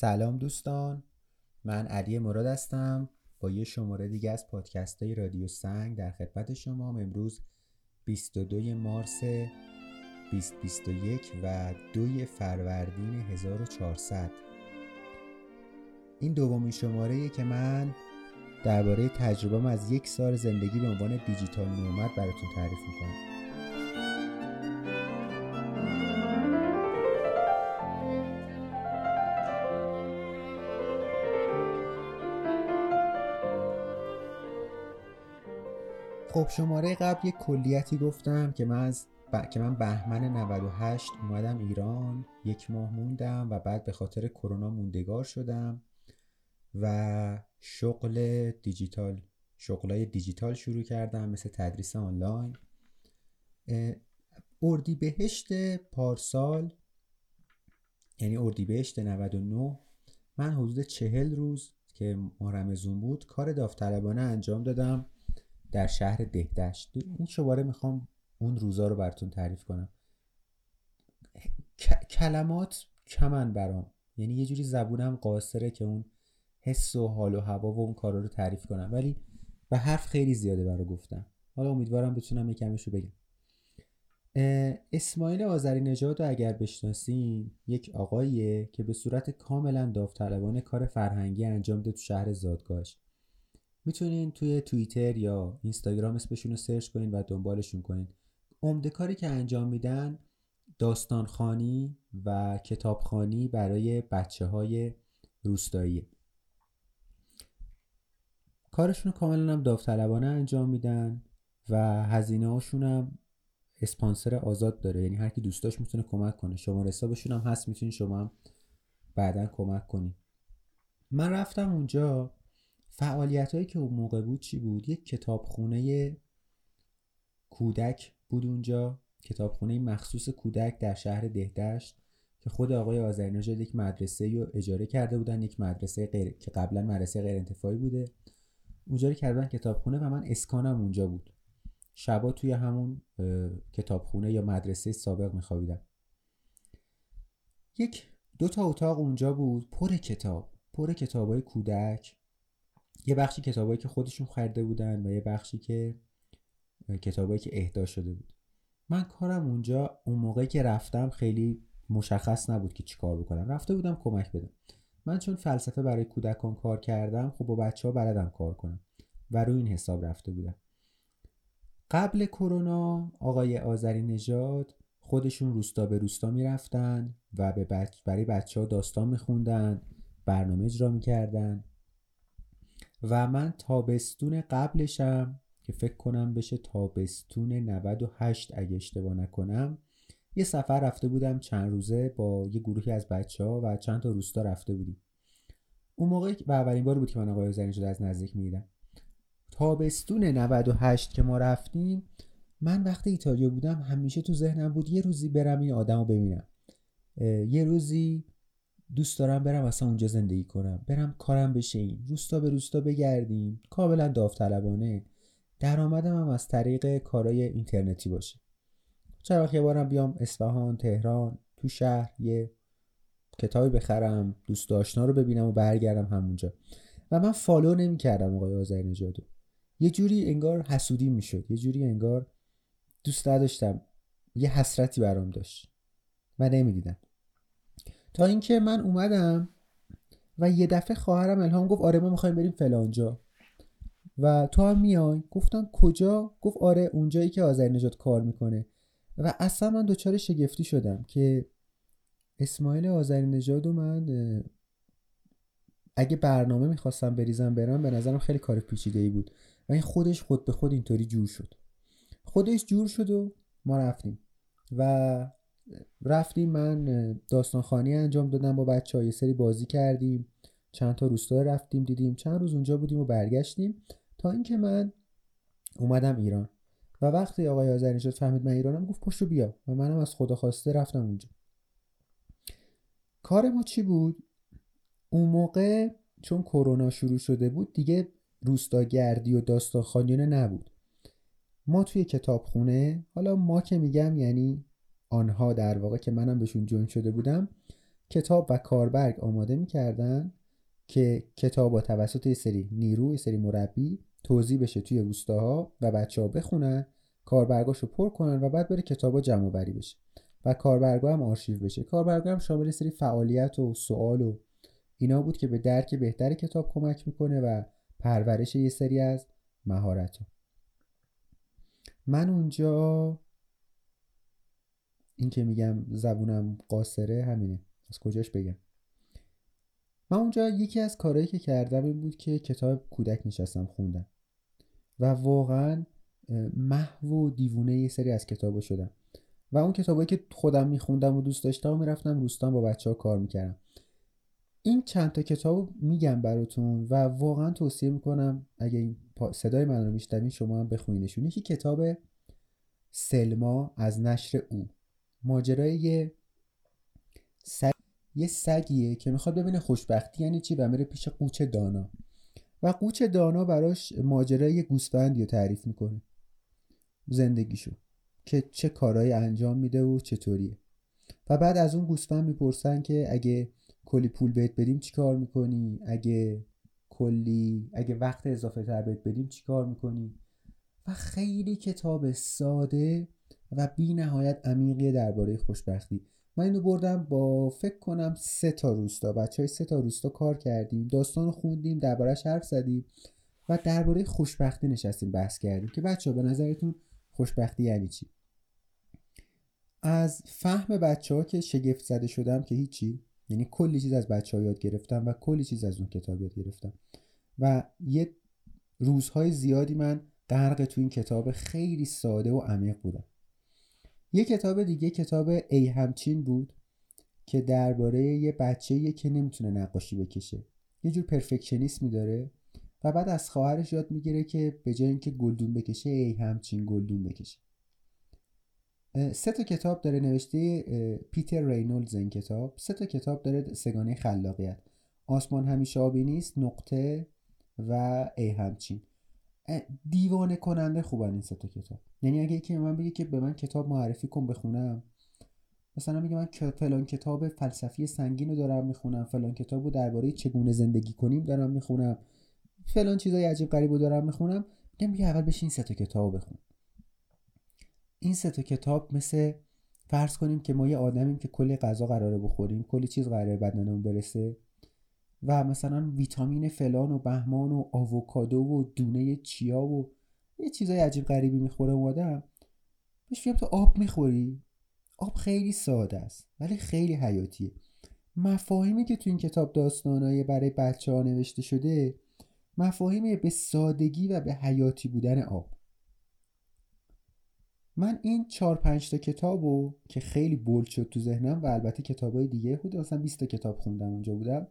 سلام دوستان. من علی مراد هستم. با یه شماره دیگه از پادکست های رادیو سنگ در خدمت شما. امروز 22 مارس 2021 و دوی فروردین 1400 این دومین شماره که من درباره تجربه‌ام از یک سال زندگی به عنوان دیجیتال نومد براتون تعریف می‌کنم. خب شماره قبل یک کلیتی گفتم که من از که من بهمن 98 اومدم ایران. یک ماه موندم و بعد به خاطر کرونا موندگار شدم و شغل دیجیتال شغلای دیجیتال شروع کردم مثل تدریس آنلاین. اردیبهشت پارسال یعنی اردیبهشت 99 من حدود چهل روز که محرم بود کار داوطلبانه انجام دادم. در شهر دهدشت این شماره می‌خوام اون روزا رو براتون تعریف کنم. کلمات کمن برام. یعنی یه جوری زبونم قاصره که اون حس و حال و هوا و اون کارا رو تعریف کنم. ولی به حرف خیلی زیاده برای گفتم حالا امیدوارم بتونم یکمش رو بگم. اسماعیل آذری نژاد اگر بشناسین یک آقاییه که به صورت کاملا داوطلبانه کار فرهنگی انجام ده تو شهر زادگاهش. می‌تونین توی توییتر یا اینستاگرام اسمشون رو سرچ کنین و دنبالشون کنین. عمده کاری که انجام میدن داستانخانی و کتابخانی برای بچه های روستایی کارشون کاملا هم داوطلبانه انجام میدن و هزینه هاشون هم اسپانسر آزاد داره. یعنی هر کی دوستاش می‌تونه کمک کنه. شما حسابشون هم هست می‌تونین شما هم بعدا کمک کنین. من رفتم اونجا فعالیت هایی که اون موقع بود چی بود؟ یک کتابخونه کودک بود اونجا. کتابخونه مخصوص کودک در شهر دهدشت که خود آقای آذرنژاد یک مدرسه رو اجاره کرده بودن یک مدرسه غیر... که قبلا مدرسه غیر انتفاعی بوده. اونجا کردن کتابخونه و من اسکانم اونجا بود. شبا توی همون کتابخونه یا مدرسه سابق میخوابیدم. یک دو تا اتاق اونجا بود. پر کتاب پر کتاب های کودک. یه بخشی کتابایی که خودشون خریده بودن و یه بخشی که کتابایی که اهدا شده بود. من کارم اونجا اون موقعی که رفتم خیلی مشخص نبود که چیکار بکنم. رفته بودم کمک بدم. من چون فلسفه برای کودکان کار کردم خب با بچه ها بلدم کار کنم و روی این حساب رفته بودم. قبل کرونا آقای آذری نژاد خودشون روستا به روستا می‌رفتن و به بچ... برای بچه ها داستان میخوندن برنامه اجرا می‌کردن. و من تابستون قبلشم که فکر کنم بشه تابستون 98 اگه اشتباه نکنم یه سفر رفته بودم چند روزه با یه گروهی از بچه ها و چند تا روستا رفته بودیم. اون موقع و اولین بار بود که من آقای زنی شده از نزدیک می‌دیدم. تابستون 98 که ما رفتیم من وقتی ایتالیا بودم همیشه تو ذهنم بود یه روزی برم این آدم رو ببینم یه روزی دوست دارم برم اصلا اونجا زندگی کنم. برم کارم بشه این روستا به روستا بگردیم. کاملا داوطلبانه. درآمدم هم از طریق کارهای اینترنتی باشه. چرا یه بارم بیام اصفهان تهران. تو شهر یه کتابی بخرم. دوست آشنا رو ببینم و برگردم همونجا. و من فالو نمی‌کردم آقای آذر نژادو. یه جوری انگار حسودی می‌شد. یه جوری انگار دوست نداشتم. یه حسرتی برام داشت. و نمی‌دیدم. تا اینکه من اومدم و یه دفعه خواهرم الهام گفت آره ما می‌خوایم بریم فلانجا و تو هم میای؟ گفتم کجا؟ گفت آره اونجایی که آذر نجات کار می‌کنه. و اصلا من دچار شگفتی شدم که اسماعیل آذری نژاد و من اگه برنامه می‌خواستم بریزم برم به نظرم خیلی کار پیچیده ای بود. و این خودش خود به خود اینطوری جور شد. خودش جور شد و ما رفتیم. و رفتیم من داستانخانی انجام دادم با بچه ها یه سری بازی کردیم چند تا روستا رفتیم دیدیم چند روز اونجا بودیم و برگشتیم. تا اینکه من اومدم ایران و وقتی آقای آذری شد فهمید من ایرانم گفت پشو بیا و منم از خدا خواسته رفتم اونجا. کار ما چی بود؟ اون موقع چون کرونا شروع شده بود دیگه روستاگردی و داستانخوانیانه نبود. ما توی کتابخونه حالا ما که میگم یعنی آنها در واقع که منم بهشون جوین شده بودم کتاب و کاربرگ آماده می‌کردن که کتاب با توسط یه سری نیرو یه سری مربی توضیح بشه توی روستاها و بچه ها بخونن کاربرگاشو پر کنن و بعد بره کتابا جمع بری بشه و کاربرگا هم آرشیو بشه کاربرگا هم شامل سری فعالیت و سوال و اینا بود که به درک بهتر کتاب کمک می‌کنه و پرورش یه سری از مهارت ها. من اونجا این که میگم زبونم قاصره همینه. از کجاش بگم؟ من اونجا یکی از کارهایی که کردم این بود که کتاب کودک نشستم خوندم. و واقعا محو و دیوونه یه سری از کتابا شدم. و اون کتابایی که خودم میخوندم و دوست داشتم و می‌رفتم روستان با بچه ها کار می‌کردم. این چند تا کتاب میگم براتون و واقعا توصیه می‌کنم اگه این صدای من رو میشنوین شما هم بخونینشون. یکی کتاب سلما از نشر او. ماجرای یه سگ یه سگیه که می‌خواد ببینه خوشبختی یعنی چی و میره پیش قوچ دانا. و قوچ دانا براش ماجرای گوسفندی رو تعریف می‌کنه. زندگیشو. که چه کارهایی انجام میده و چطوریه. و بعد از اون گوسفند می‌پرسن که اگه کلی پول بهت بدیم چی کار می‌کنی؟ اگه کلی اگه وقت اضافه تر بهت بدیم چی کار می‌کنی؟ و خیلی کتاب ساده و بی نهایت عمیقی درباره خوشبختی. من اینو بردم با فکر کنم سه تا روستا. بچه های سه تا روستا کار کردیم داستان خوندیم دربارهش حرف زدیم و درباره خوشبختی نشستیم بحث کردیم که بچه ها به نظرتون خوشبختی یعنی چی؟ از فهم بچه ها که شگفت زده شدم که هیچی یعنی کلی چیز از بچه ها یاد گرفتم و کلی چیز از اون کتاب یاد گرفتم. و یه روزهای زیادی من غرق تو این کتاب خیلی ساده و عمیق بودم. یه کتاب دیگه کتاب ای همچین بود که درباره یه بچه که نمی‌تونه نقاشی بکشه. یه جور پرفکشنیسمی داره و بعد از خواهرش یاد می‌گیره که به جای اینکه گلدون بکشه ای همچین گلدون بکشه. سه تا کتاب داره نوشته پیتر رینولدز این کتاب. سه تا کتاب داره سگانه خلاقیت. آسمان همیشه آبی نیست نقطه و ای همچین. دیوانه کننده خوبن این سه تا کتاب. یعنی اگه یکی من بگه که به من کتاب معرفی کن بخونم مثلا میگه من فلان کتاب فلسفی سنگین رو دارم می‌خونم فلان کتاب رو درباره چگونه زندگی کنیم دارم می‌خونم فلان چیزای عجیب غریب رو دارم می‌خونم میگم بیا اول بشین سه تا کتاب بخون. این سه تا کتاب مثل فرض کنیم که ما یه آدمیم که کلی غذا قراره بخوریم کلی چیز قراره بدنمون برسه و مثلا ویتامین فلان و بهمان و آووکادو و دونه چیا و یه چیزای عجیب غریبی می‌خوره اون آدم. بهش تو آب می‌خوری. آب خیلی ساده است ولی خیلی حیاتیه. مفاهیمی که تو این کتاب داستانایی برای بچه ها نوشته شده مفاهیم به سادگی و به حیاتی بودن آب. من این چهار پنج تا کتابو که خیلی بولد شد تو ذهنم و البته کتابای دیگه بود مثلا 20 تا کتاب خوندم اونجا بودم.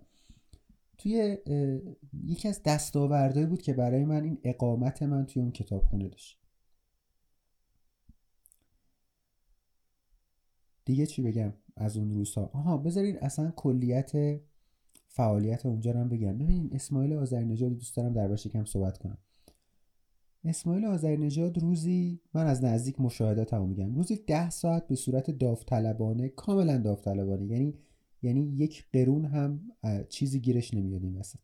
توی یکی از دستاوردهایی بود که برای من این اقامت من توی اون کتاب خونه داشت. دیگه چی بگم از اون روزها؟ آها بذارین اصلا کلیت فعالیت اونجا رو هم بگم. ببینین اسماعیل آذرنژاد دوست دارم دربارش یکم صحبت کنم. اسماعیل آذرنژاد روزی من از نزدیک مشاهداتمو میگم. روزی ده ساعت به صورت داوطلبانه کاملا داوطلبانه. یعنی یعنی یک قرون هم چیزی گیرش نمیاد این وسط.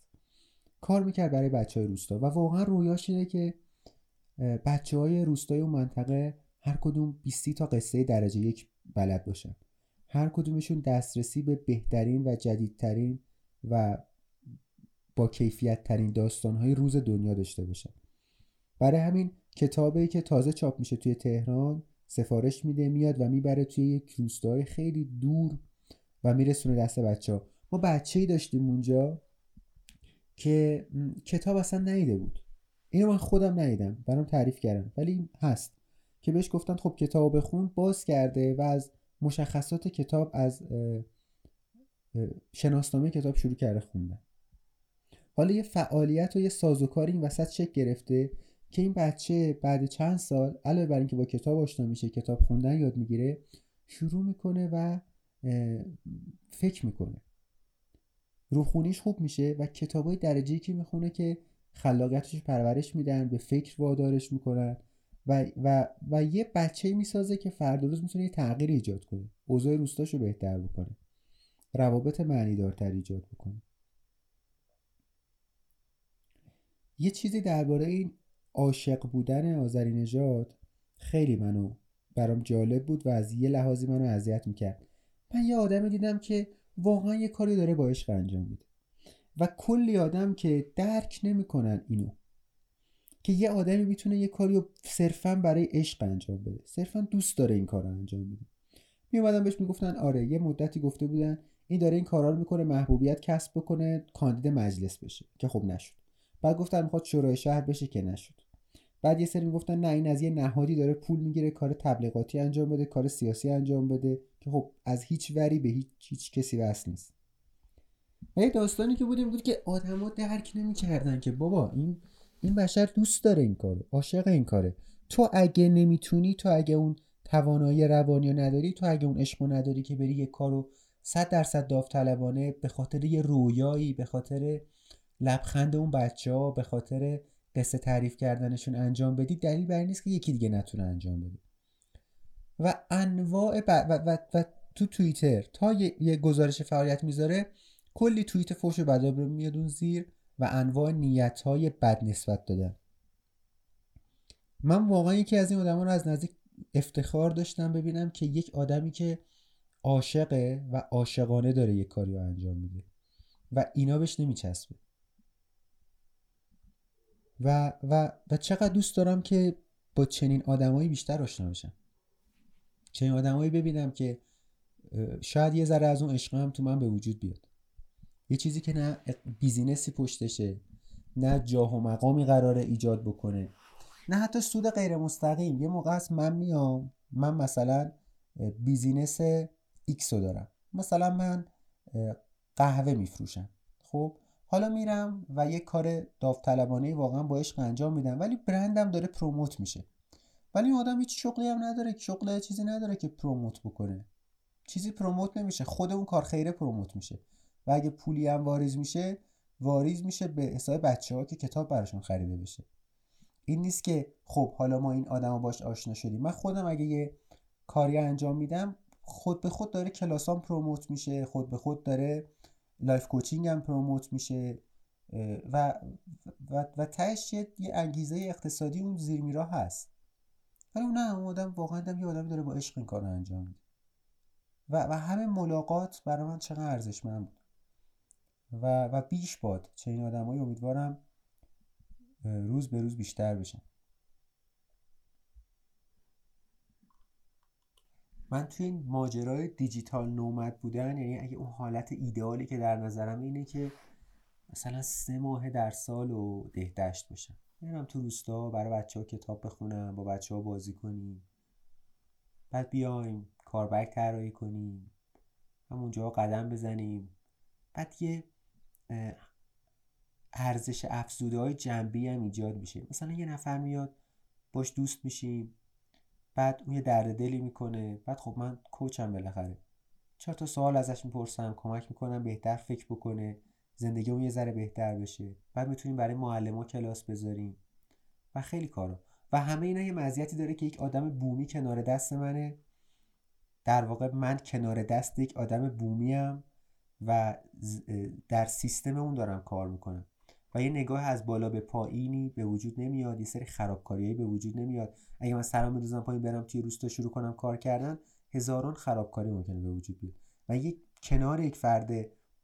کار می‌کرد برای بچه های روستا و واقعا رویاش اینه که بچه های روستای اون منطقه هر کدوم 20 تا قصه درجه یک بلد باشن. هر کدومشون دسترسی به بهترین و جدیدترین و با کیفیت ترین داستان های روز دنیا داشته باشن. برای همین کتابی که تازه چاپ میشه توی تهران سفارش میده میاد و می‌بره توی یک روستای خیلی دور و میرسونه دست بچه ها ما بچه ای داشتیم اونجا که کتاب اصلا نیده بود. اینو من خودم ندیدم. برام تعریف کردم ولی هست که بهش گفتن خب کتاب بخون. باز کرده و از مشخصات کتاب از شناسنامه کتاب شروع کرده خوندن. حالا یه فعالیت و یه سازوکار این وسط شکل گرفته که این بچه بعد چند سال علاوه بر اینکه با کتاب آشنا میشه کتاب خوندن یاد می‌گیره شروع می‌کنه و فکر می‌کنه. روخونیش خوب میشه و کتابای درجه که می‌خونه که خلاقیتش پرورش میدن به فکر وادارش می‌کنن و, و, و یه بچه می‌سازه که فردا روز می‌تونه یه تغییر ایجاد کنه. اوضاع روستاشو بهتر بکنه. روابط معنیدارتر ایجاد بکنه. یه چیزی درباره این عاشق بودن آذری نژاد خیلی منو برام جالب بود و از یه لحاظی منو اذیت می‌کرد. من یه آدمی دیدم که واقعا یه کاری داره با عشق انجام میده. و کلی آدم که درک نمی‌کنن اینو. که یه آدمی می‌تونه یه کاری رو صرفا برای عشق انجام بده. صرفا دوست داره این کار رو انجام بده. می اومدن بهش می‌گفتن آره یه مدتی گفته بودن این داره این کارا رو می‌کنه محبوبیت کسب بکنه کاندید مجلس بشه. که خب نشد. بعد گفتن می‌خواد شورای شهر بشه که نشد. بعد یه سری می‌گفتن نه این از یه نهادی داره پول می‌گیره کار تبلیغاتی انجام بده کار سیاسی انجام بده که خب از هیچ وری به هیچ, هیچ کسی وصل نیست. و یه داستانی که بودیم بود که آدما درک نمی‌کردن که بابا این این بشر دوست داره این کارو عاشق این کاره. تو اگه نمی‌تونی تو اگه اون توانایی روانی نداری تو اگه اون عشق نداری که بری یه کارو صد درصد داوطلبانه به خاطر یه رویایی به خاطر لبخند اون بچه ها به خاطر قصه تعریف کردنشون انجام بدی دلیل بر نیست که یکی دیگه نتونه انجام بده. و انواع و, و, و, تو توییتر تا یه, یه گزارش فعالیت می‌ذاره کلی توییت فوش و بدا میاد اون زیر و انواع نیت های بد نسبت دادن. من واقعا یکی از این آدم رو از نزدیک افتخار داشتم ببینم که یک آدمی که عاشقه و عاشقانه داره یک کاری رو انجام میده و اینا بهش نمیچسبه. و, و, و چقدر دوست دارم که با چنین آدمایی بیشتر آشنا بشم. چنین آدمایی ببینم که شاید یه ذره از اون عشق هم تو من به وجود بیاد. یه چیزی که نه بیزینسی پشتشه نه جاه و مقامی قراره ایجاد بکنه نه حتی سود غیر مستقیم. یه موقع است من میام من مثلا business X رو دارم. مثلا من قهوه میفروشم. خب؟ حالا میرم و یه کار داوطلبانه واقعا با عشق انجام میدم ولی برندم داره promote میشه. ولی این آدم هیچ شغلی هم نداره شغل چیزی نداره که promote بکنه. چیزی promote نمیشه خود اون کار خیره promote میشه. و اگه پولی هم واریز میشه واریز میشه به حساب بچه ها که کتاب براشون خریده بشه. این نیست که خب حالا ما این آدم باش آشنا شدیم. من خودم اگه یه کاری انجام میدم خود به خود داره کلاسام promote میشه خود به خود داره life coaching هم promote میشه و و, و تهش یه انگیزه اقتصادی اون زیر میرا هست. ولی اون نه آدم واقعا دم یه آدمی داره با عشق این کار انجام میده. و, و همه ملاقات برای من چقدر ارزشمند بود. و, و بیش باد چه آدم های امیدوارم روز به روز بیشتر بشن. من توی این ماجرای دیجیتال نومد بودن یعنی اگه اون حالت ایدئالی که در نظرم اینه که مثلا سه ماه در سال و دهدشت باشم. برم تو روستا برای بچه ها کتاب بخونم با بچه ها بازی کنیم. بعد بیایم کاربک طراحی کنیم. همونجا قدم بزنیم. بعد یه ارزش افزوده های جنبی هم ایجاد میشه. مثلا یه نفر میاد باش دوست میشیم. بعد اون یه درد دلی می‌کنه. بعد خب من کوچم بالاخره. چهار تا سوال ازش می‌پرسم کمک می‌کنم بهتر فکر بکنه زندگی اون یه ذره بهتر بشه. بعد می‌تونیم برای معلم کلاس بذاریم. و خیلی کارا. و همه اینا یه مزیتی داره که یک آدم بومی کنار دست منه. در واقع من کنار دست یک آدم بومیم و در سیستم اون دارم کار می‌کنم. و یه نگاه از بالا به پایینی به وجود نمیاد یه سری خرابکاریایی به وجود نمیاد. اگه من سلام بندازم پایین برم توی روستا شروع کنم کار کردن هزاران خرابکاری ممکنه به وجود بیاد. و یک کنار یک فرد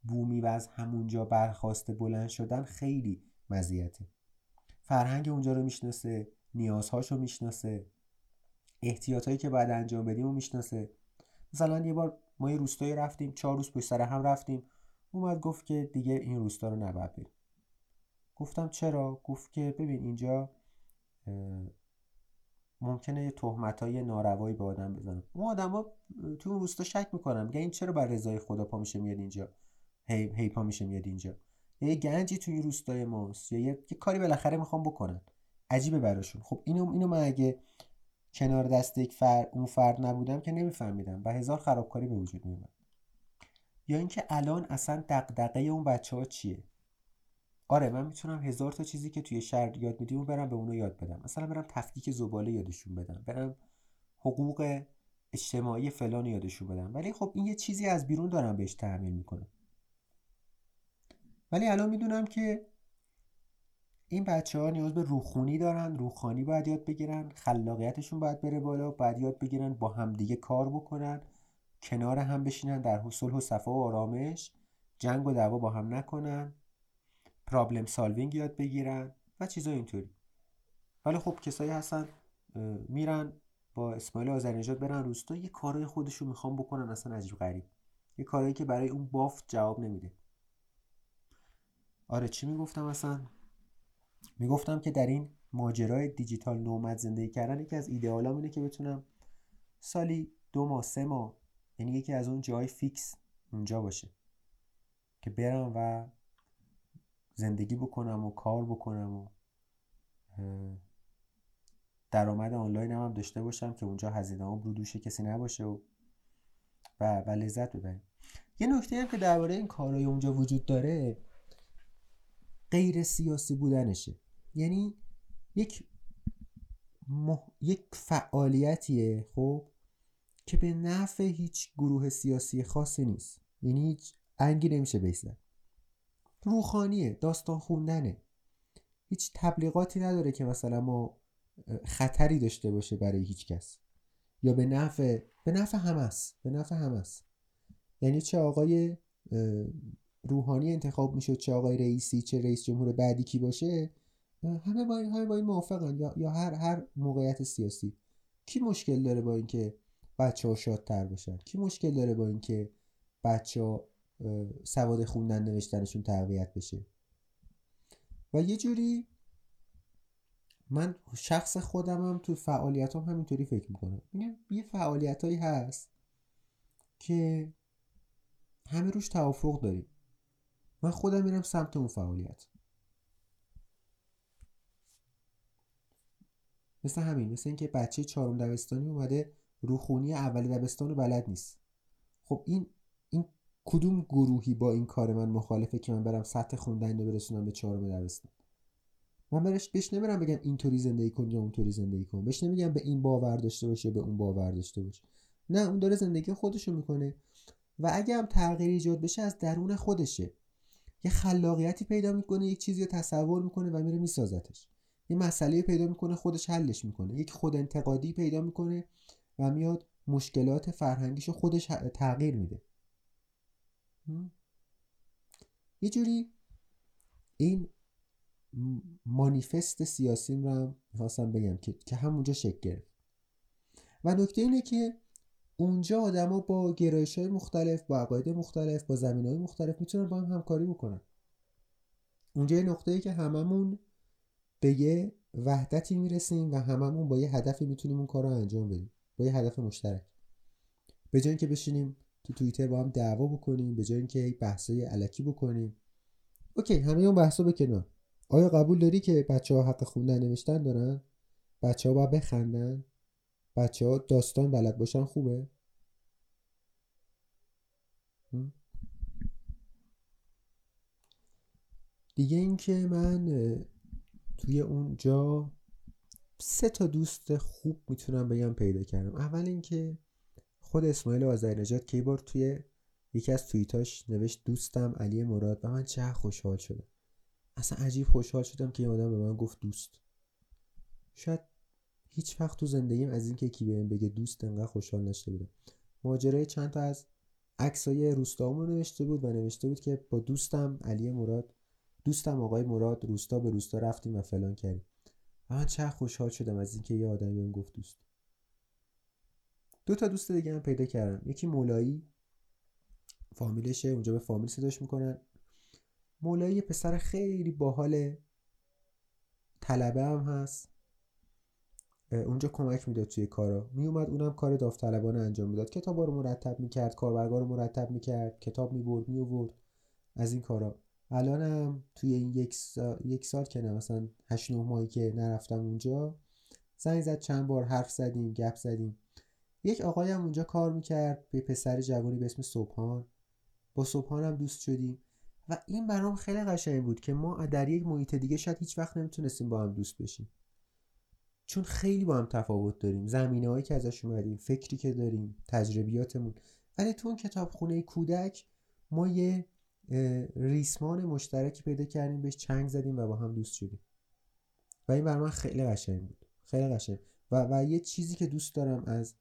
بومی و از همونجا برخواسته بلند شدن خیلی مزیته. فرهنگ اونجا رو می‌شناسه نیازهاشو می‌شناسه احتیاطایی که باید انجام بدیم رو می‌شناسه. مثلا یه بار ما یه روستایی رفتیم چهار روز پشت سر هم رفتیم. اومد گفت که دیگه این روستا رو نباید بریم. گفتم چرا؟ گفت که ببین اینجا ممکنه یه تهمت های ناروایی به آدم بزنم اون آدما تو اون روستا شک می‌کنم میگن این چرا بر رضای خدا پا میشه میاد اینجا؟ هی, هی پا میشه میاد اینجا. یه گنجی توی این روستای ماست. یا یه, کاری بالاخره می‌خوام بکنن. عجیبه براشون. خب اینو اینو من اگه کنار دست یک فرد اون فرد نبودم که نمیفهمیدم. و هزار خرابکاری به وجود میومد یا اینکه الان اصلا دغدغه اون بچه ها چیه؟ آره من می‌تونم هزار تا چیزی که توی شهر یاد میدیم برم به اونو یاد بدم. مثلا برم تفکیک زباله یادشون بدم برم حقوق اجتماعی فلان یادشون بدم. ولی خب این یه چیزی از بیرون دارم بهش تحمیل می‌کنم. ولی الان می‌دونم که این بچه ها نیاز به روخونی دارن روخانی باید یاد بگیرن خلاقیتشون باید بره بالا باید یاد بگیرن با همدیگه کار بکنن کنار هم بشینن در صلح و صفا و آرامش جنگ و دعوا با هم نکنن. پرابلم سالوینگ یاد بگیرن و چیزای اینطوری. ولی خب کسایی هستن میرن با اسماعیل آذرنژاد برن روستا یه کارهای خودشون می‌خوام بکنن اصلا عجیب غریب. یه کارهایی که برای اون بافت جواب نمیده. آره چی می‌گفتم اصلا؟ می‌گفتم که در این ماجرای دیجیتال نومد زندگی کردن یکی از ایدئالام اینه که بتونم سالی دو ماه سه ماه یعنی یکی از اون جای فیکس اونجا باشه که برم و زندگی بکنم و کار بکنم و درآمد آنلاین هم, داشته باشم که اونجا هزینه هم رو دوش کسی نباشه و و, و لذت ببریم. یه نکته هم که درباره این کارهای اونجا وجود داره غیر سیاسی بودنشه. یعنی یک یک فعالیتیه خب که به نفع هیچ گروه سیاسی خاصی نیست. یعنی هیچ انگی نمیشه بیزن روخانیه داستان خوندنه. هیچ تبلیغاتی نداره که مثلا ما خطری داشته باشه برای هیچ کس. یا به نفع به نفع همه است به نفع همه است. یعنی چه آقای روحانی انتخاب می‌شد چه آقای رئیسی چه رئیس جمهور بعدی کی باشه همه با این همه با این موافقن. یا, یا هر هر موقعیت سیاسی. کی مشکل داره با اینکه بچه ها شادتر باشن؟ کی مشکل داره با اینکه بچه ها سواد خوندن نوشتنشون تقویت بشه. و یه جوری من شخص خودم هم تو فعالیت هم همینطوری فکر می‌کنم. یه فعالیت هایی هست که همه روش توافق داریم. من خودم میرم سمت اون فعالیت. مثل همین مثل اینکه بچه چهارم دبستانی اومده روخونی اول دبستان بلد نیست. خب این کدوم گروهی با این کار من مخالفه که من برم سطح خوندن رو برسونم به چهارم دبستان؟ من برش بهش نمیرم بگم اینطوری زندگی کن یا اونطوری زندگی کن. بهش نمیگم به این باور داشته باشه به اون باور داشته باشه. نه اون داره زندگی خودشو می‌کنه و اگه هم تغییری ایجاد بشه از درون خودشه. یه خلاقیتی پیدا می‌کنه یک چیزی رو تصور می‌کنه و میره میسازتش. یه مسئله پیدا می‌کنه خودش حلش می‌کنه. یک خود انتقادی پیدا می‌کنه و میاد مشکلات فرهنگیشو خودش تغییر میده. یه جوری این مانیفست سیاسیم رو هم می‌خواستم بگم که, که همونجا شکل گرفت. و نکته اینه که اونجا آدما با گرایش های مختلف با عقاید مختلف با زمین های مختلف می‌تونن با هم همکاری بکنن. اونجا یه نقطه ای که هممون به یه وحدتی می‌رسیم و هممون با یه هدفی می‌تونیم اون کار رو انجام بدیم با یه هدف مشترک. به جای اینکه بشینیم تو توییتر با هم دعوا بکنیم به جای اینکه بحثای علکی بکنیم. اوکی همه اون بحثا به آیا قبول داری که بچه ها حق خوندن نوشتن دارن؟ بچه ها باید بخندن؟ بچه ها داستان بلد باشن خوبه؟ دیگه اینکه من توی اونجا سه تا دوست خوب می‌تونم بگم پیدا کردم. اول اینکه خود اسماعیل آذری نجات که توی یکی از توییتاش نوشت دوستم علی مراد و من چه خوشحال شدم. اصلا عجیب خوشحال شدم که یه آدم به من گفت دوست. شاید هیچ وقت تو زندگیم از اینکه کی بهم بگه دوست انقدر خوشحال نشده بودم. ماجرای چند تا از عکسای روستامو نوشته بود و نوشته بود که با دوستم علی مراد دوستم آقای مراد روستا به روستا رفتیم و فلان کردیم. و من چه خوشحال شدم از اینکه یه آدمی بهم گفت دوست. دو تا دوست دیگه هم پیدا کردم یکی مولایی فامیلشه اونجا به فامیل صداش می‌کنن. مولایی پسر خیلی باحال طلبه هم هست. اونجا کمک می‌داد توی کارا. میومد اونم کار داوطلبانه انجام می‌داد. کتابا رو مرتب می‌کرد کاربرگا رو مرتب می‌کرد کتاب می‌برد میورد از این کارا. الانم توی این یک سال, یک سال که مثلا 8 9 ماهی که نرفتم اونجا زنگ زد چند بار حرف زدیم گپ زدیم. یک آقای هم اونجا کار می‌کرد به پسر جوانی به اسم صبحان. با صبحان هم دوست شدیم. و این برام خیلی قشنگ بود که ما در یک محیط دیگه شاید هیچ وقت نمی‌تونستیم با هم دوست بشیم. چون خیلی با هم تفاوت داریم. زمینه هایی که ازش اومدیم فکری که داریم تجربیاتمون. ولی تو اون کتابخونه کودک ما یه ریسمان مشترکی پیدا کردیم بهش چنگ زدیم و با هم دوست شدیم. و این برای من خیلی قشنگ بود. خیلی قشنگ. و, و یه چیزی که دوست دارم از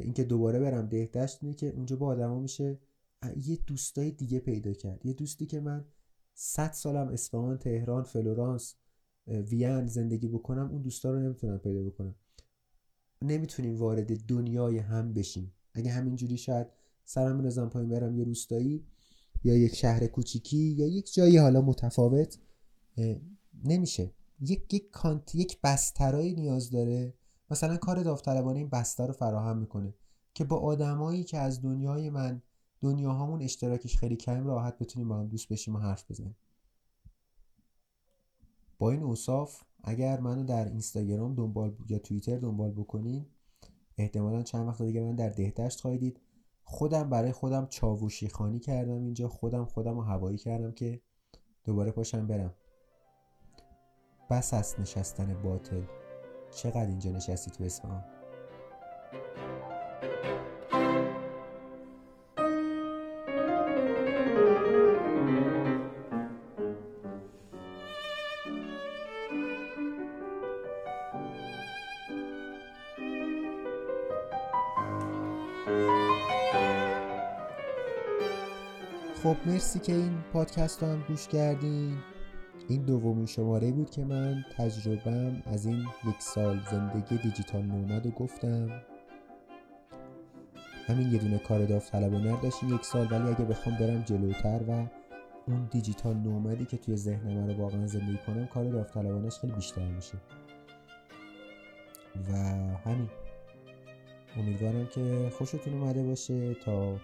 اینکه دوباره برم دهدشت اینه که اونجا با آدما میشه یه دوستای دیگه پیدا کرد. یه دوستی که من صد سالم اصفهان تهران فلورانس وین زندگی بکنم اون دوستا رو نمی‌تونم پیدا بکنم. نمی‌تونیم وارد دنیای هم بشیم. اگه همینجوری شاید سرم بنزم پایین برم یه روستایی یا یک شهر کوچیکی یا یک جایی حالا متفاوت نمیشه. یک یک کانت یک بسترایی نیاز داره مثلا کار داوطلبانه این بستر رو فراهم می‌کنه که با آدمایی که از دنیای من دنیاهامون اشتراکش خیلی کم راحت بتونیم با هم دوست بشیم و حرف بزنیم. با این اوصاف اگر منو در اینستاگرام دنبال یا توییتر دنبال بکنین احتمالا چند وقت دیگه من در دهدشت خواهید دید خودم برای خودم چاوشی خانی کردم اینجا خودم خودم رو هوایی کردم که دوباره پاشم برم. بس است نشستن باطل. چقدر اینجا نشستی تو اصفهان خب مرسی که این پادکست رو هم گوش کردین. این دومین شماره بود که من تجربم از این یک سال زندگی دیجیتال نومد رو گفتم. همین یه دونه کار داوطلبانه نداشت یک سال ولی اگه بخوام برم جلوتر و اون دیجیتال نومدی که توی ذهنم رو واقعا زندگی کنم کار داوطلبانش خیلی بیشتر میشه. و همین. امیدوارم که خوشتون اومده باشه تا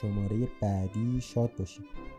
شماره بعدی. شاد باشید.